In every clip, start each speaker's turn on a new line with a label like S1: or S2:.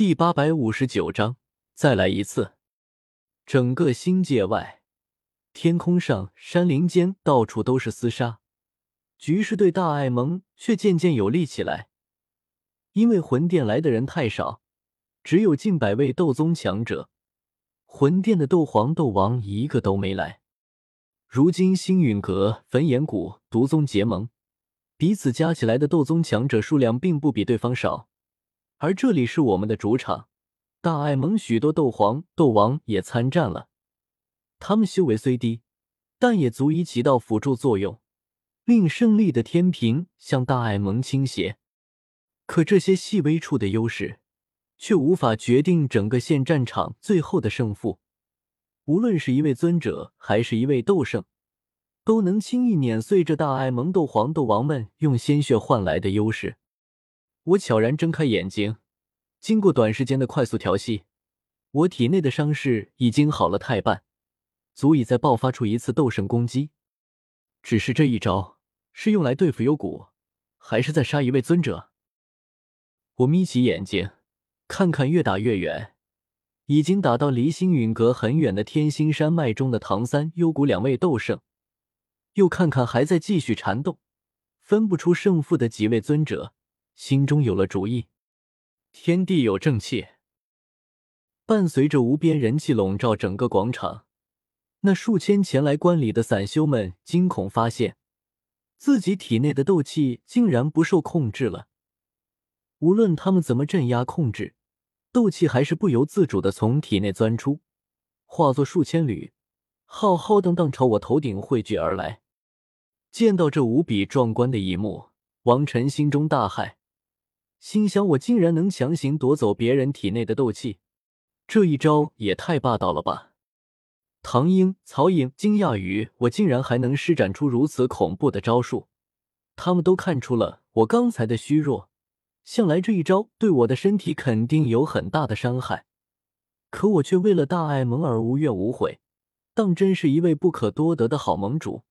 S1: 第八百五十九章，再来一次。整个星界外，天空上、山林间，到处都是厮杀，局势对大爱盟却渐渐有利起来。因为魂殿来的人太少，只有近百位斗宗强者，魂殿的斗皇、斗王一个都没来。如今星陨阁、焚炎谷、毒宗结盟，彼此加起来的斗宗强者数量并不比对方少。而这里是我们的主场，大爱盟许多斗皇、斗王也参战了。他们修为虽低，但也足以起到辅助作用，令胜利的天平向大爱盟倾斜。可这些细微处的优势，却无法决定整个现战场最后的胜负。无论是一位尊者，还是一位斗圣，都能轻易碾碎这大爱盟斗皇、斗王们用鲜血换来的优势。我悄然睁开眼睛，经过短时间的快速调息，我体内的伤势已经好了太半，足以再爆发出一次斗圣攻击。只是这一招是用来对付幽谷，还是在杀一位尊者？我眯起眼睛，看看越打越远，已经打到离星陨阁很远的天星山脉中的唐三、幽谷两位斗圣，又看看还在继续缠斗、分不出胜负的几位尊者。心中有了主意，天地有正气。伴随着无边人气笼罩整个广场，那数千前来观礼的散修们惊恐发现，自己体内的斗气竟然不受控制了。无论他们怎么镇压控制，斗气还是不由自主的从体内钻出，化作数千缕，浩浩荡荡朝我头顶汇聚而来。见到这无比壮观的一幕，王晨心中大骇。心想：我竟然能强行夺走别人体内的斗气，这一招也太霸道了吧！唐英、曹颖惊讶于我竟然还能施展出如此恐怖的招数，他们都看出了我刚才的虚弱，向来这一招对我的身体肯定有很大的伤害。可我却为了大爱盟而无怨无悔，当真是一位不可多得的好盟主。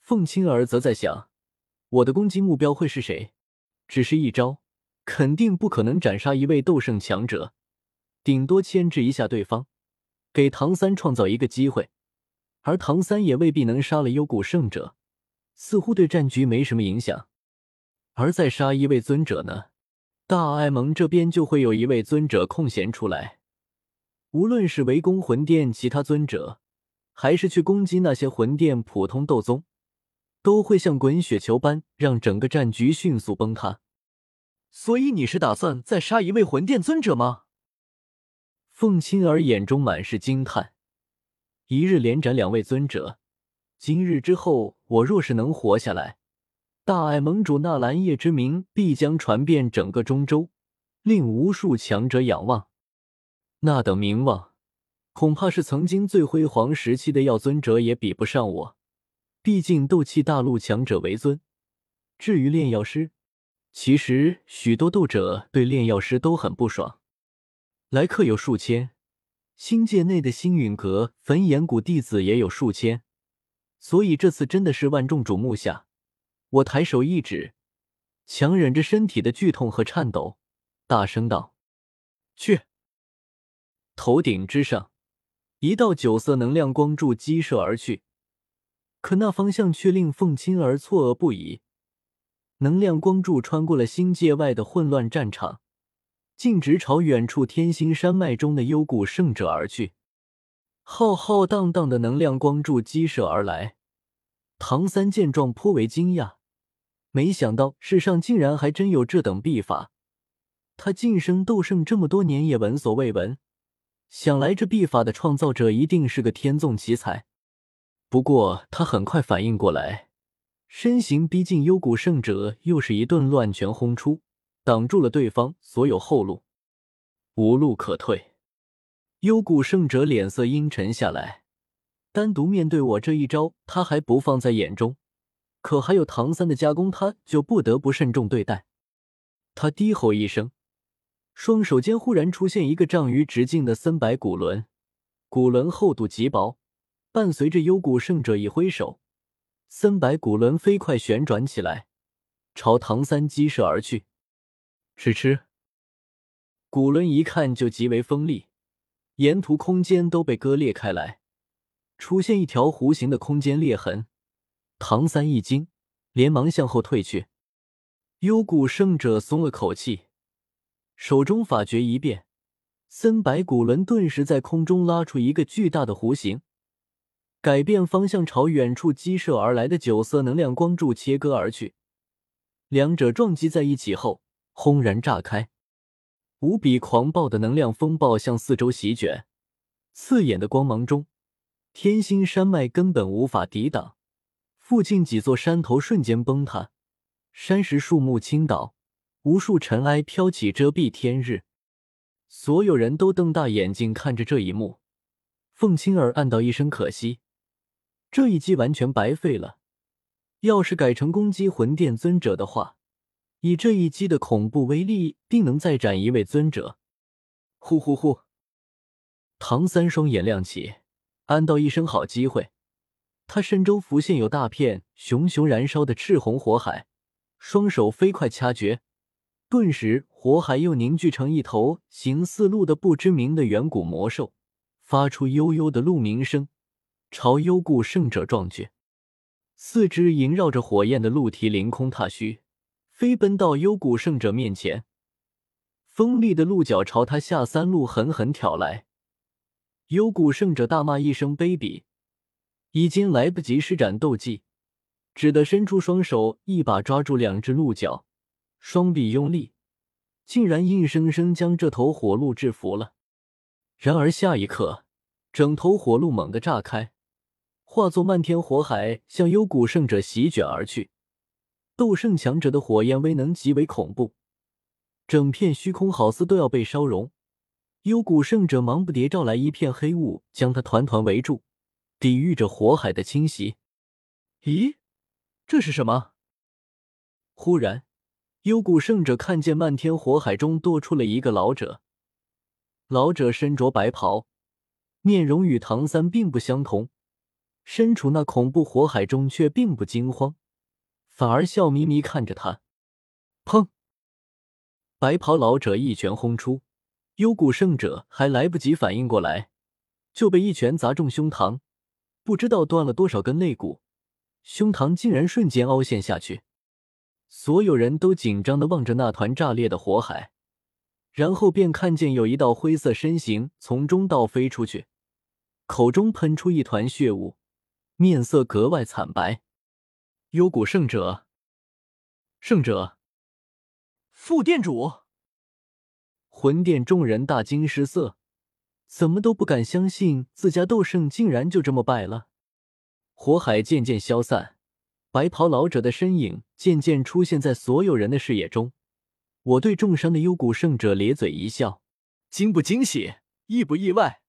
S1: 凤青儿则在想，我的攻击目标会是谁？只是一招。肯定不可能斩杀一位斗圣强者，顶多牵制一下对方，给唐三创造一个机会。而唐三也未必能杀了幽谷圣者，似乎对战局没什么影响。而再杀一位尊者呢？大爱盟这边就会有一位尊者空闲出来，无论是围攻魂殿其他尊者，还是去攻击那些魂殿普通斗宗，都会像滚雪球般让整个战局迅速崩塌。所以你是打算再杀一位魂殿尊者吗？凤青儿眼中满是惊叹。一日连斩两位尊者，今日之后，我若是能活下来，大爱盟主纳兰叶之名必将传遍整个中州，令无数强者仰望。那等名望，恐怕是曾经最辉煌时期的药尊者也比不上我。毕竟斗气大陆强者为尊。至于炼药师，其实，许多斗者对炼药师都很不爽。来客有数千，星界内的星陨阁、焚炎谷弟子也有数千，所以这次真的是万众瞩目下。我抬手一指，强忍着身体的剧痛和颤抖，大声道：“去！”头顶之上，一道九色能量光柱激射而去，可那方向却令凤青儿错愕不已。能量光柱穿过了星界外的混乱战场，径直朝远处天星山脉中的幽谷圣者而去。浩浩荡荡的能量光柱激射而来，唐三见状颇为惊讶，没想到世上竟然还真有这等秘法。他晋升斗圣这么多年也闻所未闻，想来这秘法的创造者一定是个天纵奇才。不过他很快反应过来。身形逼近幽谷圣者，又是一顿乱拳轰出，挡住了对方所有后路，无路可退。幽谷圣者脸色阴沉下来，单独面对我这一招，他还不放在眼中，可还有唐三的加攻，他就不得不慎重对待。他低吼一声，双手间忽然出现一个丈余直径的森白骨轮，骨轮厚度极薄，伴随着幽谷圣者一挥手。森白骨轮飞快旋转起来，朝唐三激射而去。吃吃！古轮一看就极为锋利，沿途空间都被割裂开来，出现一条弧形的空间裂痕。唐三一惊，连忙向后退去。幽谷圣者松了口气，手中法诀一变，森白古轮顿时在空中拉出一个巨大的弧形，改变方向朝远处激射而来的九色能量光柱切割而去。两者撞击在一起后，轰然炸开。无比狂暴的能量风暴向四周席卷，刺眼的光芒中，天星山脉根本无法抵挡，附近几座山头瞬间崩塌，山石树木倾倒，无数尘埃飘起遮蔽天日。所有人都瞪大眼睛看着这一幕。凤青儿暗道一声可惜，这一击完全白费了。要是改成攻击魂殿尊者的话。以这一击的恐怖威力，定能再斩一位尊者。呼呼呼！唐三双眼亮起，暗道一声好机会。他身周浮现有大片熊熊燃烧的赤红火海，双手飞快掐诀，顿时火海又凝聚成一头形似鹿的不知名的远古魔兽，发出悠悠的鹿鸣声，朝幽谷圣者撞去。四只萦绕着火焰的鹿蹄凌空踏虚。飞奔到幽谷圣者面前，锋利的鹿角朝他下三路狠狠挑来。幽谷圣者大骂一声卑鄙，已经来不及施展斗技，只得伸出双手，一把抓住两只鹿角，双臂用力，竟然硬生生将这头火鹿制服了。然而下一刻，整头火鹿猛地炸开，化作漫天火海，向幽谷圣者席卷而去。斗圣强者的火焰威能极为恐怖，整片虚空好似都要被烧融。幽谷圣者忙不迭召来一片黑雾，将他团团围住，抵御着火海的侵袭。咦，这是什么？忽然，幽谷圣者看见漫天火海中多出了一个老者。老者身着白袍，面容与唐三并不相同，身处那恐怖火海中却并不惊慌。反而笑眯眯看着他，砰！白袍老者一拳轰出，幽谷圣者还来不及反应过来，就被一拳砸中胸膛，不知道断了多少根肋骨，胸膛竟然瞬间凹陷下去。所有人都紧张的望着那团炸裂的火海，然后便看见有一道灰色身形从中倒飞出去，口中喷出一团血雾，面色格外惨白。幽谷圣者，圣者，
S2: 副店主，
S1: 魂殿众人大惊失色，怎么都不敢相信自家斗圣竟然就这么败了。火海渐渐消散，白袍老者的身影渐渐出现在所有人的视野中。我对重伤的幽谷圣者咧嘴一笑：
S2: 惊不惊喜，意不意外？